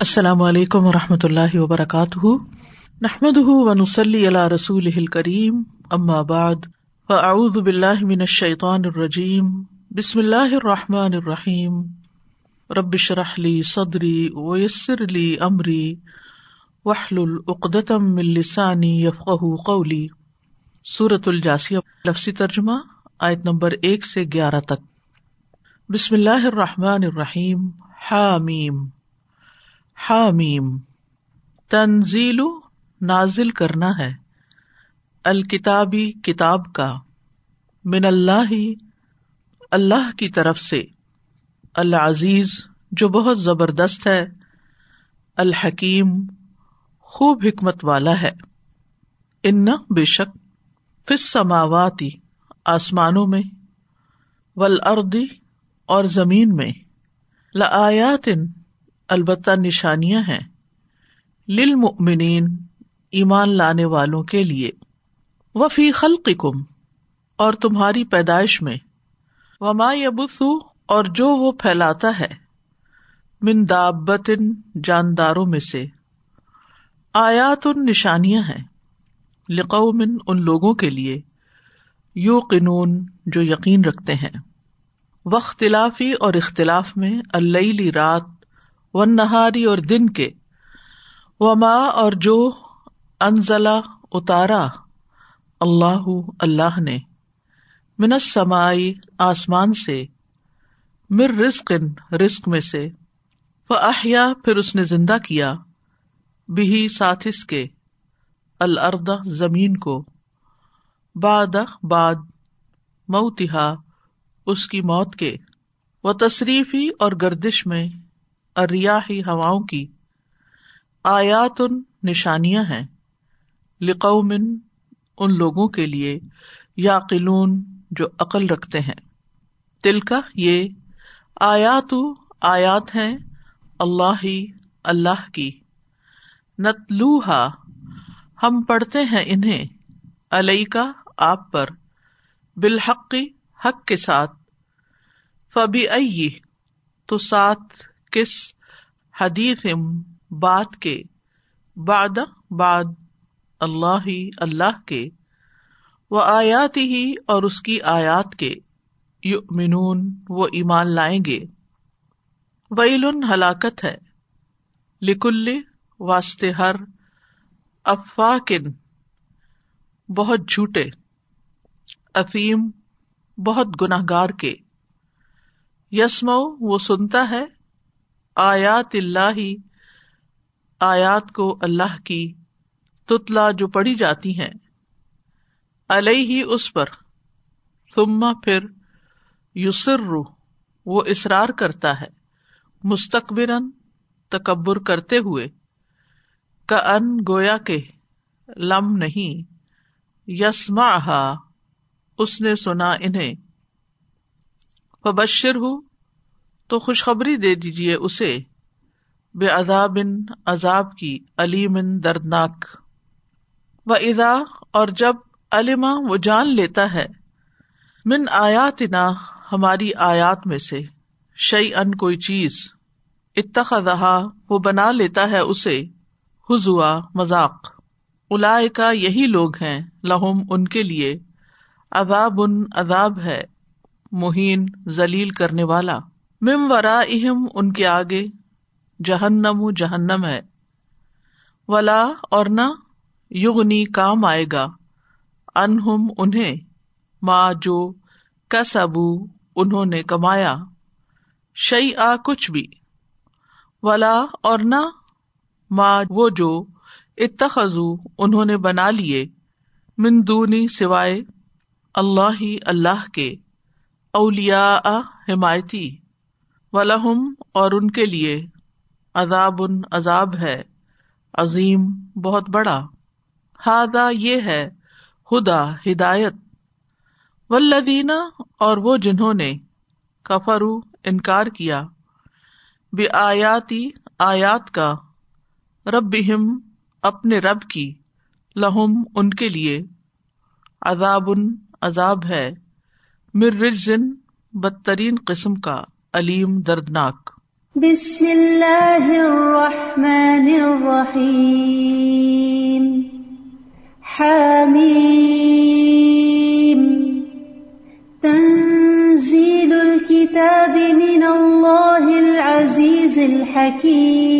السلام علیکم و رحمۃ اللہ وبرکاتہ۔ نحمد ونسلی اللہ رسول کریم بعد، فاعوذ باللہ من الشیطان الرجیم، بسم اللہ الرحمٰن الرحیم۔ ربش رحلی صدری ویسر علی عمری وحل العقدم السانی یفق قولی۔ صورت الجاسیہ لفظی ترجمہ، آیت نمبر ایک سے گیارہ تک۔ بسم اللہ الرحمٰن الرحیم، حامیم۔ حامیم، تنزیل نازل کرنا ہے، الکتابی کتاب کا، من اللہ اللہ کی طرف سے، العزیز جو بہت زبردست ہے، الحکیم، خوب حکمت والا ہے۔ ان بے شک فس سماواتی آسمانوں میں ولادی اور زمین میں، لآیات البتہ نشانیاں ہیں۔ للمؤمنین ایمان لانے والوں کے لیے۔ وفی خلقکم، اور تمہاری پیدائش میں۔ وما یبثو، اور جو وہ پھیلاتا ہے۔ من دابت جانداروں میں سے۔ آیات ان نشانیاں ہیں۔ لقوم ان لوگوں کے لیے۔ یو قنون جو یقین رکھتے ہیں۔ وختلافی اور اختلاف میں اللی رات۔ و نہاری اور دن کے۔ و ماں اور جو انزلہ اتارا، اللہ اللہ نے۔ منس سمائی آسمان سے۔ مر رسق رسق میں سے۔ فاحیا پھر اس نے زندہ کیا۔ بھی ساتھس کے۔ الردا زمین کو۔ باد باد موتہا اس کی موت کے۔ وہ تصریفی اور گردش میں۔ اریاحی ہواؤں کی آیات ان نشانیاں ہیں۔ لقومن ان لوگوں کے لیے یا قلون جو عقل رکھتے ہیں۔ تل کا یہ آیات آیات ہیں اللہ ہی اللہ کی۔ نتلوہا، ہم پڑھتے ہیں انہیں۔ علیہ کا آپ پر بالحقی حق کے ساتھ۔ فبی تو ساتھ کس حدیث بات کے باد باد اللہ ہی اللہ کے وہ آیات ہی اور اس کی آیات کے یؤمنون وہ ایمان لائیں گے۔ ویل ہلاکت ہے۔ لکل واسطے ہر افاقن بہت جھوٹے، افیم بہت گناہ گار کے۔ یسمو وہ سنتا ہے آیات اللہ ہی آیات کو اللہ کی تتلا جو پڑھی جاتی ہیں، علیہ ہی اس پر، ثم پھر یوسر وہ اصرار کرتا ہے مستقبر تکبر کرتے ہوئے کا ان گویا کے لم نہیں یسما اس نے سنا انہیں فبشر ہوں تو خوشخبری دے دیجیے اسے۔ بے عذاب عذاب کی، علیم دردناک۔ و ادا اور جب علما وہ جان لیتا ہے، من آیات نا ہماری آیات میں سے شعی ان کوئی چیز اتخا وہ بنا لیتا ہے اسے حضوا مذاق۔ الا کا یہی لوگ ہیں، لہم ان کے لیے۔ عذاب ان عذاب ہے، مہین، ذلیل کرنے والا۔ مم ورا اہم ان کے آگے جہنم جہنم ہے۔ ولا، اور نہ، یغنی کام آئے گا۔ انہم، انہیں۔ ماں جو کس ابو انہوں نے کمایا۔ شعی آ کچھ بھی۔ ولا، اور نہ۔ ماں وہ جو اتخذو انہوں نے بنا لیے۔ مندونی سوائے اللہ ہی، اللہ کے۔ اولیا حمایتی۔ ولہم اور ان کے لیے عذاب ان عذاب ہے، عظیم، بہت بڑا۔ ہاضا یہ ہے، ہدا، ہدایت۔ ولدینہ اور وہ جنہوں نے کفرو انکار کیا۔ بے آیاتی آیات کا۔ رب اپنے رب کی۔ لہم، ان کے لیے۔ عذاب ان عذاب ہے۔ مر رجن بدترین قسم کا۔ علیم دردناک۔ بسم اللہ الرحمن الرحیم۔ حمیم تنزیل الكتاب من اللہ العزیز الحکیم۔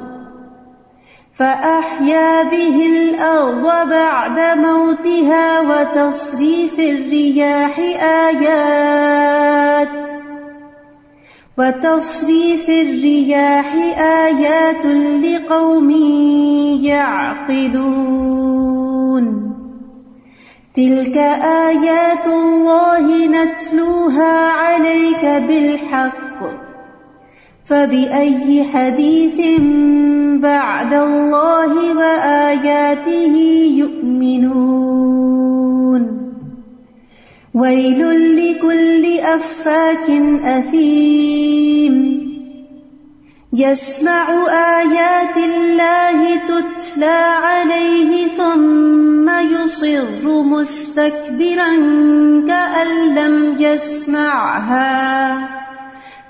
فأحيا به الأرض بعد موتها وتصريف الرياح آيات وتصريف الرياح آيات لقوم يعقلون تلك آيات الله نتلوها عليك بالحق فبأي حديث بعد الله وآياته يؤمنون ويل لكل أفاك أثيم يسمع آيات الله تتلى عليه ثم يصر مستكبرا كأن لم يسمعها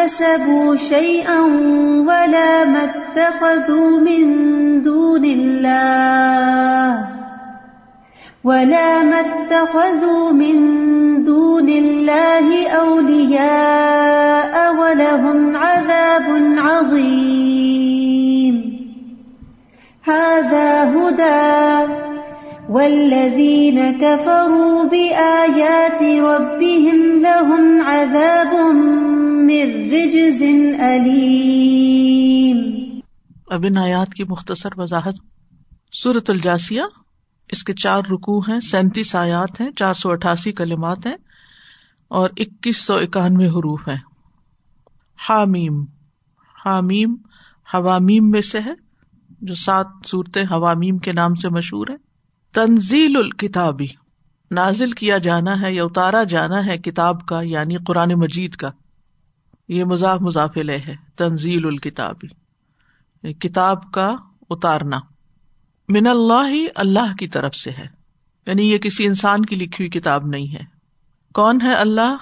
ما كسبوا شيئا ولا ما اتخذوا من دون الله ولا ما اتخذوا من دون الله أولياء ولهم عذاب عظيم. هذا هدى والذين كفروا بآيات ربهم لهم عذاب من رجز أليم اب ان آیات کی مختصر وضاحت سورت الجاسیہ، اس کے چار رکو ہیں، سینتیس آیات ہیں، چار سو اٹھاسی کلمات ہیں اور اکیس سو اکانوے حروف ہیں۔ حامیم حامیم، حوامیم میں سے ہے، جو سات صورتیں حوامیم کے نام سے مشہور ہے تنزیل الکتابی، نازل کیا جانا ہے یا اتارا جانا ہے کتاب کا یعنی قرآن مجید کا۔ یہ مذاق مضافل ہے، تنزیل الکتابی۔ یعنی کتاب کا اتارنا۔ من اللہ ہی اللہ کی طرف سے ہے۔ یعنی یہ کسی انسان کی لکھی ہوئی کتاب نہیں ہے۔ کون ہے اللہ؟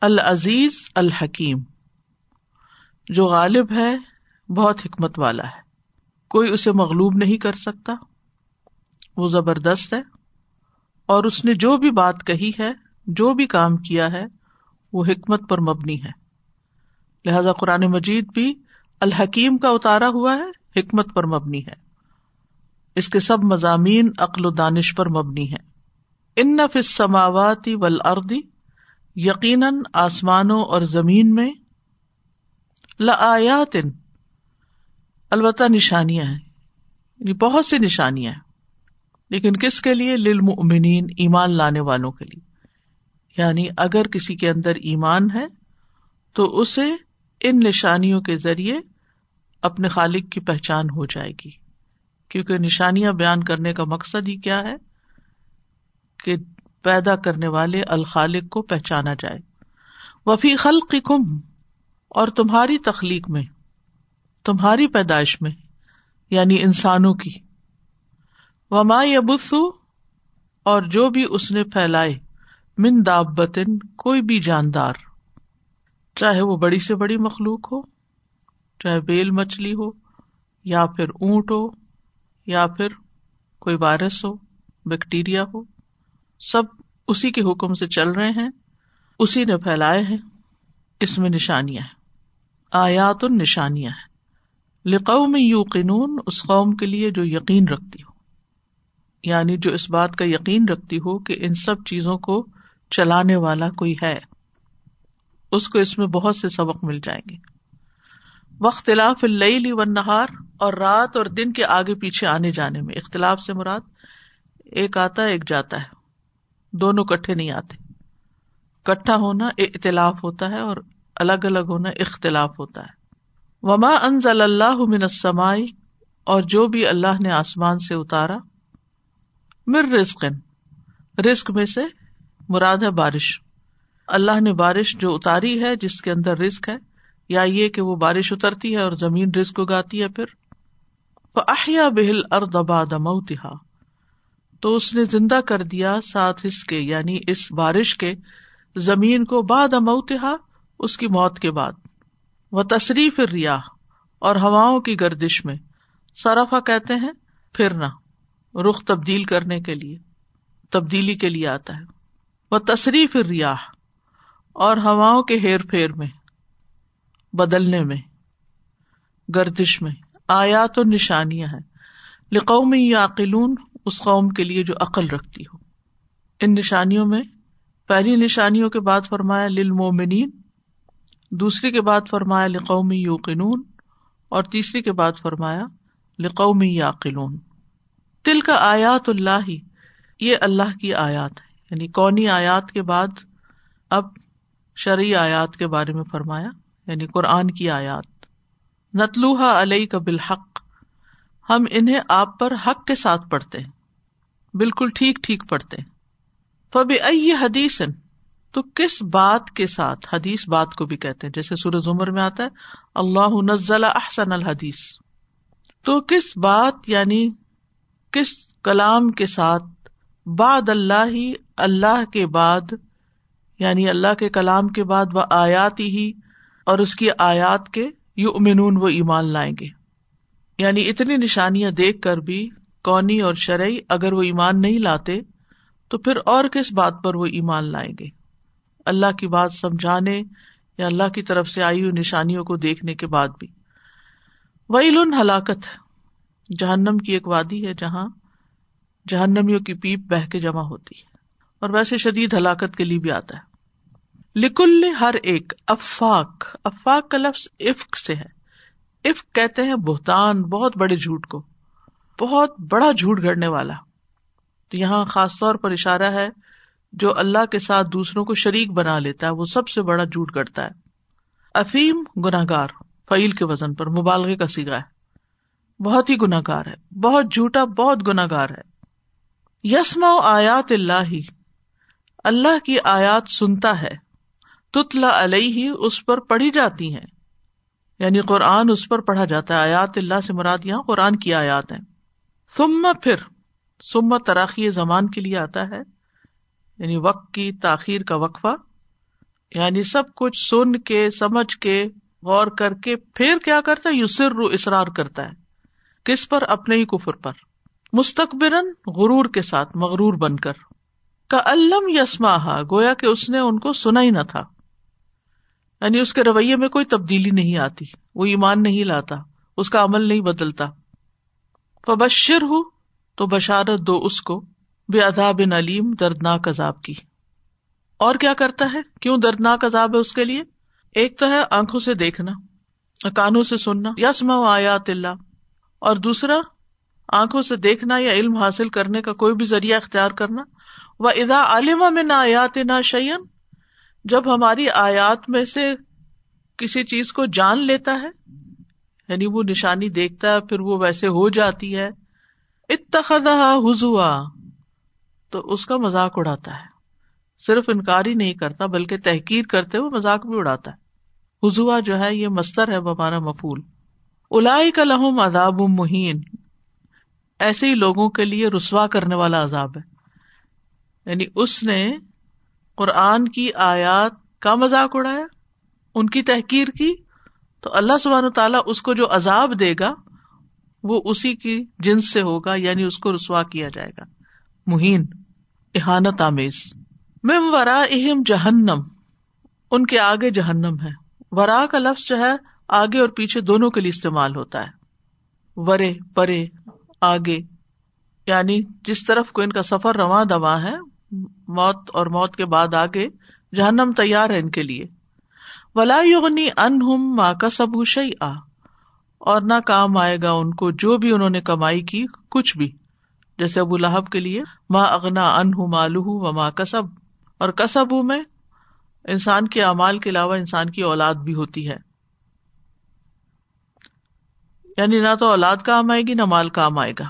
العزیز الحکیم۔ جو غالب ہے، بہت حکمت والا ہے۔ کوئی اسے مغلوب نہیں کر سکتا۔ وہ زبردست ہے۔ اور اس نے جو بھی بات کہی ہے، جو بھی کام کیا ہے، وہ حکمت پر مبنی ہے۔ لہذا قرآن مجید بھی الحکیم کا اتارا ہوا ہے، حکمت پر مبنی ہے۔ اس کے سب مضامین عقل و دانش پر مبنی ہے ان سماواتی ولاردی یقیناً آسمانوں اور زمین میں لیات البتہ نشانیاں ہیں۔ یعنی بہت سی نشانیاں ہیں۔ لیکن کس کے لیے؟ للمؤمنین، ایمان لانے والوں کے لیے۔ یعنی اگر کسی کے اندر ایمان ہے، تو اسے ان نشانیوں کے ذریعے اپنے خالق کی پہچان ہو جائے گی۔ کیونکہ نشانیاں بیان کرنے کا مقصد ہی کیا ہے کہ پیدا کرنے والے الخالق کو پہچانا جائے۔ وفی خلق کم اور تمہاری تخلیق میں، تمہاری پیدائش میں یعنی انسانوں کی۔ وما یبسو اور جو بھی اس نے پھیلائے، من دابتن، کوئی بھی جاندار۔ چاہے وہ بڑی سے بڑی مخلوق ہو، چاہے بیل مچھلی ہو، یا پھر اونٹ ہو، یا پھر کوئی وائرس ہو، بیکٹیریا ہو، سب اسی کے حکم سے چل رہے ہیں، اسی نے پھیلائے ہیں، اس میں نشانیاں ہیں، آیات نشانیاں ہیں۔ لقوم یو قنون اس قوم کے لیے جو یقین رکھتی ہو یعنی جو اس بات کا یقین رکھتی ہو کہ ان سب چیزوں کو چلانے والا کوئی ہے۔ اس کو اس میں بہت سے سبق مل جائیں گے۔ وقت اللیل و نہار اور رات اور دن کے آگے پیچھے آنے جانے میں۔ اختلاف سے مراد ایک آتا ہے، ایک جاتا ہے۔ دونوں کٹھے نہیں آتے۔ کٹھا ہونا اختلاف ہوتا ہے اور الگ الگ ہونا اختلاف ہوتا ہے۔ وما انزل اللہ من السمائی اور جو بھی اللہ نے آسمان سے اتارا مر رزق۔ رزق میں سے مراد ہے بارش۔ اللہ نے بارش جو اتاری ہے، جس کے اندر رزق ہے، یا یہ کہ وہ بارش اترتی ہے اور زمین رزق اگاتی ہے پھر۔ احیا بہل اردبا دموتہا تو اس نے زندہ کر دیا ساتھ اس کے یعنی اس بارش کے زمین کو باد اموتہا اس کی موت کے بعد۔ وہ تصریف ریاح اور ہواؤں کی گردش میں۔ سرفا کہتے ہیں، پھرنا۔ رخ تبدیل کرنے کے لیے۔ تبدیلی کے لیے آتا ہے۔ وہ تصریف ریاح اور ہواؤں کے ہیر پھیر میں، بدلنے میں، گردش میں۔ آیات اور نشانیاں ہیں۔ لقوم یا عقلون اس قوم کے لیے جو عقل رکھتی ہو۔ ان نشانیوں میں پہلی نشانیوں کے بعد فرمایا للمومنین دوسری کے بعد فرمایا لقومی یوقنون، اور تیسری کے بعد فرمایا لقومی یا عقلون تل کا آیات اللہ ہی، یہ اللہ کی آیات ہے یعنی کونی آیات کے بعد اب شرعی آیات کے بارے میں فرمایا یعنی قرآن کی آیات۔ نتلوحا علیہ کا بالحق، ہم انہیں آپ پر حق کے ساتھ پڑھتے ہیں۔ بالکل ٹھیک ٹھیک پڑھتے ہیں۔ فب ائی حدیث تو کس بات کے ساتھ حدیث بات کو بھی کہتے ہیں؟ جیسے سورج عمر میں آتا ہے، اللہ نزل احسن الحدیث۔ تو کس بات یعنی کس کلام کے ساتھ باد اللہ ہی اللہ کے بعد یعنی اللہ کے کلام کے بعد وہ آیات ہی اور اس کی آیات کے یو امنون وہ ایمان لائیں گے۔ یعنی اتنی نشانیاں دیکھ کر بھی کونی اور شرعی اگر وہ ایمان نہیں لاتے تو پھر اور کس بات پر وہ ایمان لائیں گے؟ اللہ کی بات سمجھانے یا اللہ کی طرف سے آئی ہوئی نشانیوں کو دیکھنے کے بعد بھی۔ وہی لن ہلاکت ہے۔ جہنم کی ایک وادی ہے جہاں جہنمیوں کی پیپ بہ کے جمع ہوتی ہے اور ویسے شدید ہلاکت کے لیے بھی آتا ہے۔ لکل ہر ایک افاق افاق کا لفظ افق سے ہے۔ افق کہتے ہیں بہتان، بہت بڑے جھوٹ کو۔ بہت بڑا جھوٹ گڑنے والا۔ تو یہاں خاص طور پر اشارہ ہے، جو اللہ کے ساتھ دوسروں کو شریک بنا لیتا ہے، وہ سب سے بڑا جھوٹ گڑتا ہے۔ افیم گناگار فعیل کے وزن پر، مبالغے کا سیگا ہے۔ بہت ہی گناگار ہے۔ بہت جھوٹا، بہت گناگار ہے۔ یسما آیات اللہ۔ ہی اللہ کی آیات سنتا ہے۔ تتلا علیہ ہی اس پر پڑھی جاتی ہیں۔ یعنی قرآن اس پر پڑھا جاتا ہے۔ آیات اللہ سے مراد یہاں قرآن کی آیات ہیں۔ سما پھر سما تراخی زمان کے لیے آتا ہے۔ یعنی وقت کی تاخیر کا وقفہ۔ یعنی سب کچھ سن کے، سمجھ کے، غور کر کے پھر کیا کرتا ہے؟ یو رو اسرار کرتا ہے۔ کس پر؟ اپنے ہی کفر پر۔ مستقبر غرور کے ساتھ، مغرور بن کر۔ کا علم یسما گویا کہ اس نے ان کو سنا ہی نہ تھا۔ یعنی اس کے رویے میں کوئی تبدیلی نہیں آتی، وہ ایمان نہیں لاتا، اس کا عمل نہیں بدلتا۔ فبشر ہوں تو بشارت دو اس کو بے عذاب علیم، دردناک عذاب کی۔ اور کیا کرتا ہے؟ کیوں دردناک عذاب ہے اس کے لیے؟ ایک تو ہے آنکھوں سے دیکھنا، کانوں سے سننا یسما آیات اللہ۔ اور دوسرا، آنکھوں سے دیکھنا یا علم حاصل کرنے کا کوئی بھی ذریعہ اختیار کرنا۔ وہ ادا عالمہ میں نہ آیات نہ شعین جب ہماری آیات میں سے کسی چیز کو جان لیتا ہے یعنی وہ نشانی دیکھتا ہے، پھر وہ ویسے ہو جاتی ہے اتخذا حضوا تو اس کا مذاق اڑاتا ہے۔ صرف انکار ہی نہیں کرتا، بلکہ تحقیر کرتے ہوئے مذاق بھی اڑاتا ہے۔ حضوا جو ہے، یہ مستر ہے بمانا مفول الائی کا لہم اداب مہین۔ ایسے ہی لوگوں کے لیے رسوا کرنے والا عذاب ہے۔ یعنی اس نے قرآن کی آیات کا مذاق اڑایا، ان کی تحقیر کی، تو اللہ سبحان تعالیٰ اس کو جو عذاب دے گا، وہ اسی کی جنس سے ہوگا یعنی اس کو رسوا کیا جائے گا۔ مہین، احانت آمیز۔ مم ورا اہم جہنم، ان کے آگے جہنم ہے۔ ورا کا لفظ جو ہے، آگے اور پیچھے دونوں کے لیے استعمال ہوتا ہے۔ ورے، پرے، آگے یعنی جس طرف کو ان کا سفر رواں دواں ہے موت اور موت کے بعد آگے جہنم تیار ہے ان کے لیے۔ ولا یغنی ان ہم ماں کا سب شعی آ اور نہ کام آئے گا ان کو جو بھی انہوں نے کمائی کی، کچھ بھی۔ جیسے ابو لہب کے لیے ماں اگنا ان ہوں مالو ہوں و ماں کسب اور کسب میں انسان کے اعمال کے علاوہ انسان کی اولاد بھی ہوتی ہے۔ یعنی نہ تو اولاد کام آئے گی، نہ مال کام آئے گا۔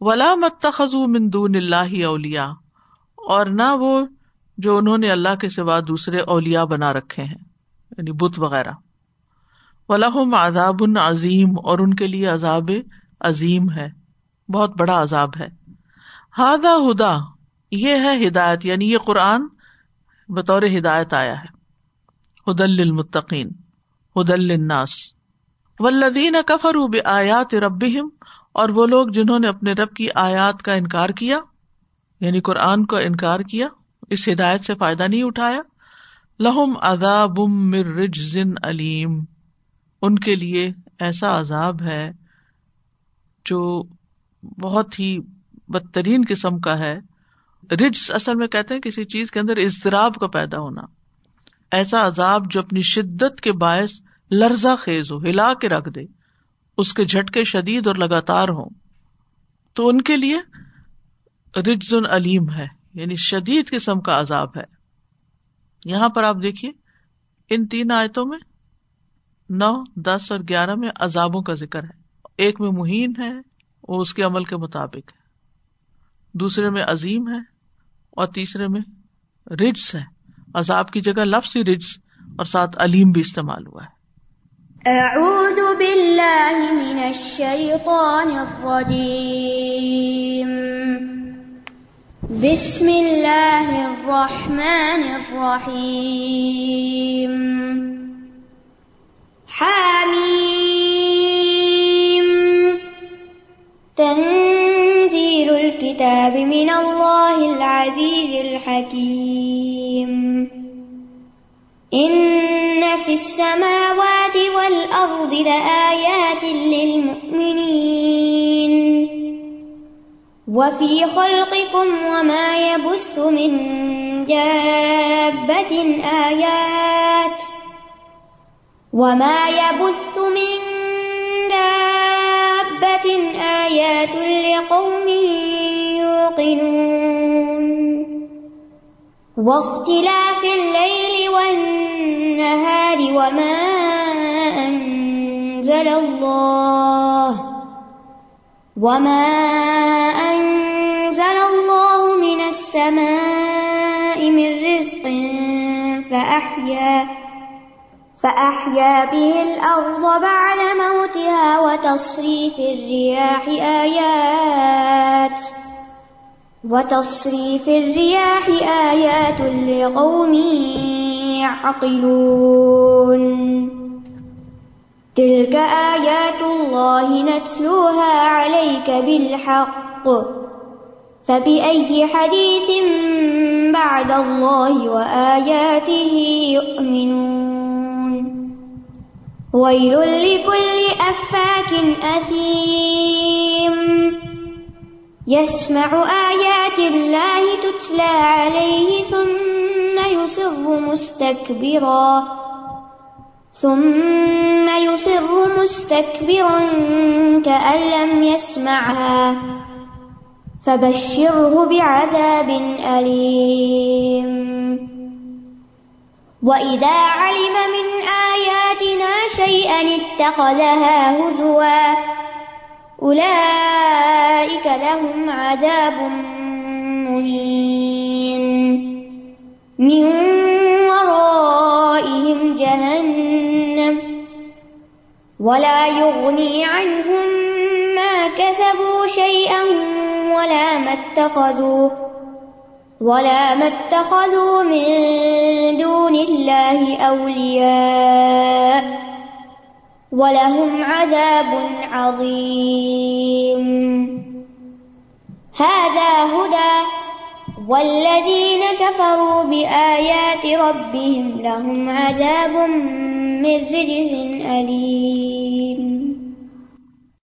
ولا متخذو مندون اللہ اولیا اور نہ وہ جو انہوں نے اللہ کے سوا دوسرے اولیا بنا رکھے ہیں یعنی بت وغیرہ۔ ولاحم عذاب عظیم اور ان کے لیے عذاب عظیم ہے۔ بہت بڑا عذاب ہے۔ ہاضا ہدا یہ ہے ہدایت یعنی یہ قرآن بطور ہدایت آیا ہے۔ ہدل المطقین ہدل الناس ولدین کفر آیات رب اور وہ لوگ جنہوں نے اپنے رب کی آیات کا انکار کیا یعنی قرآن کو انکار کیا، اس ہدایت سے فائدہ نہیں اٹھایا۔ لہم عذاب رجزن علیم، ان کے لیے ایسا عذاب ہے جو بہت ہی بدترین قسم کا ہے۔ رجس اصل میں کہتے ہیں کسی چیز کے اندر اضطراب کا پیدا ہونا۔ ایسا عذاب جو اپنی شدت کے باعث لرزا خیز ہو، ہلا کے رکھ دے، اس کے جھٹکے شدید اور لگاتار ہوں۔ تو ان کے لیے رجز علیم ہے یعنی شدید قسم کا عذاب ہے۔ یہاں پر آپ دیکھیے، ان تین آیتوں میں نو، دس اور گیارہ میں عذابوں کا ذکر ہے۔ ایک میں مہین ہے، وہ اس کے عمل کے مطابق ہے۔ دوسرے میں عظیم ہے اور تیسرے میں رجس ہے۔ عذاب کی جگہ لفظ ہی رجس اور ساتھ علیم بھی استعمال ہوا ہے۔ اعوذ باللہ من الشیطان الرجیم۔ بسم اللہ الرحمن الرحیم حامیم تنزیل الكتاب من اللہ العزیز الحکیم ان في السماوات والارض لآيات وفي خلقكم وما يبث من دابة آيات وما يبث من دابة آيات لقوم يوقنون واختلاف الليل والنهار وما أنزل الله وما أنزل السماء من رزق فأحيا فأحيا به الأرض بعد موتها وتصريف الرياح آيات، وتصريف الرياح آيات لقوم يعقلون. تلك آيات الله نتلوها عليك بالحق. فبأي حديث بعد الله وآياته يؤمنون؟ ويل لكل أفاك أثيم. يسمع آيات الله تتلى عليه ثم يصر مستكبرا. ثم يصر مستكبرا كأن لم يسمعها. فبشره بعذاب أليم. وإذا علم من آياتنا شيئا اتخذها هزوا، أولئك لهم عذاب مهين. من ورائهم جهنم. ولا يغني عنهم ما كسبوا شيئا ولا ما اتخذوا ولا ما اتخذوا من دون الله أولياء ولهم عذاب عظيم. هذا هدى والذين كفروا بآيات ربهم لهم عذاب من رجز أليم.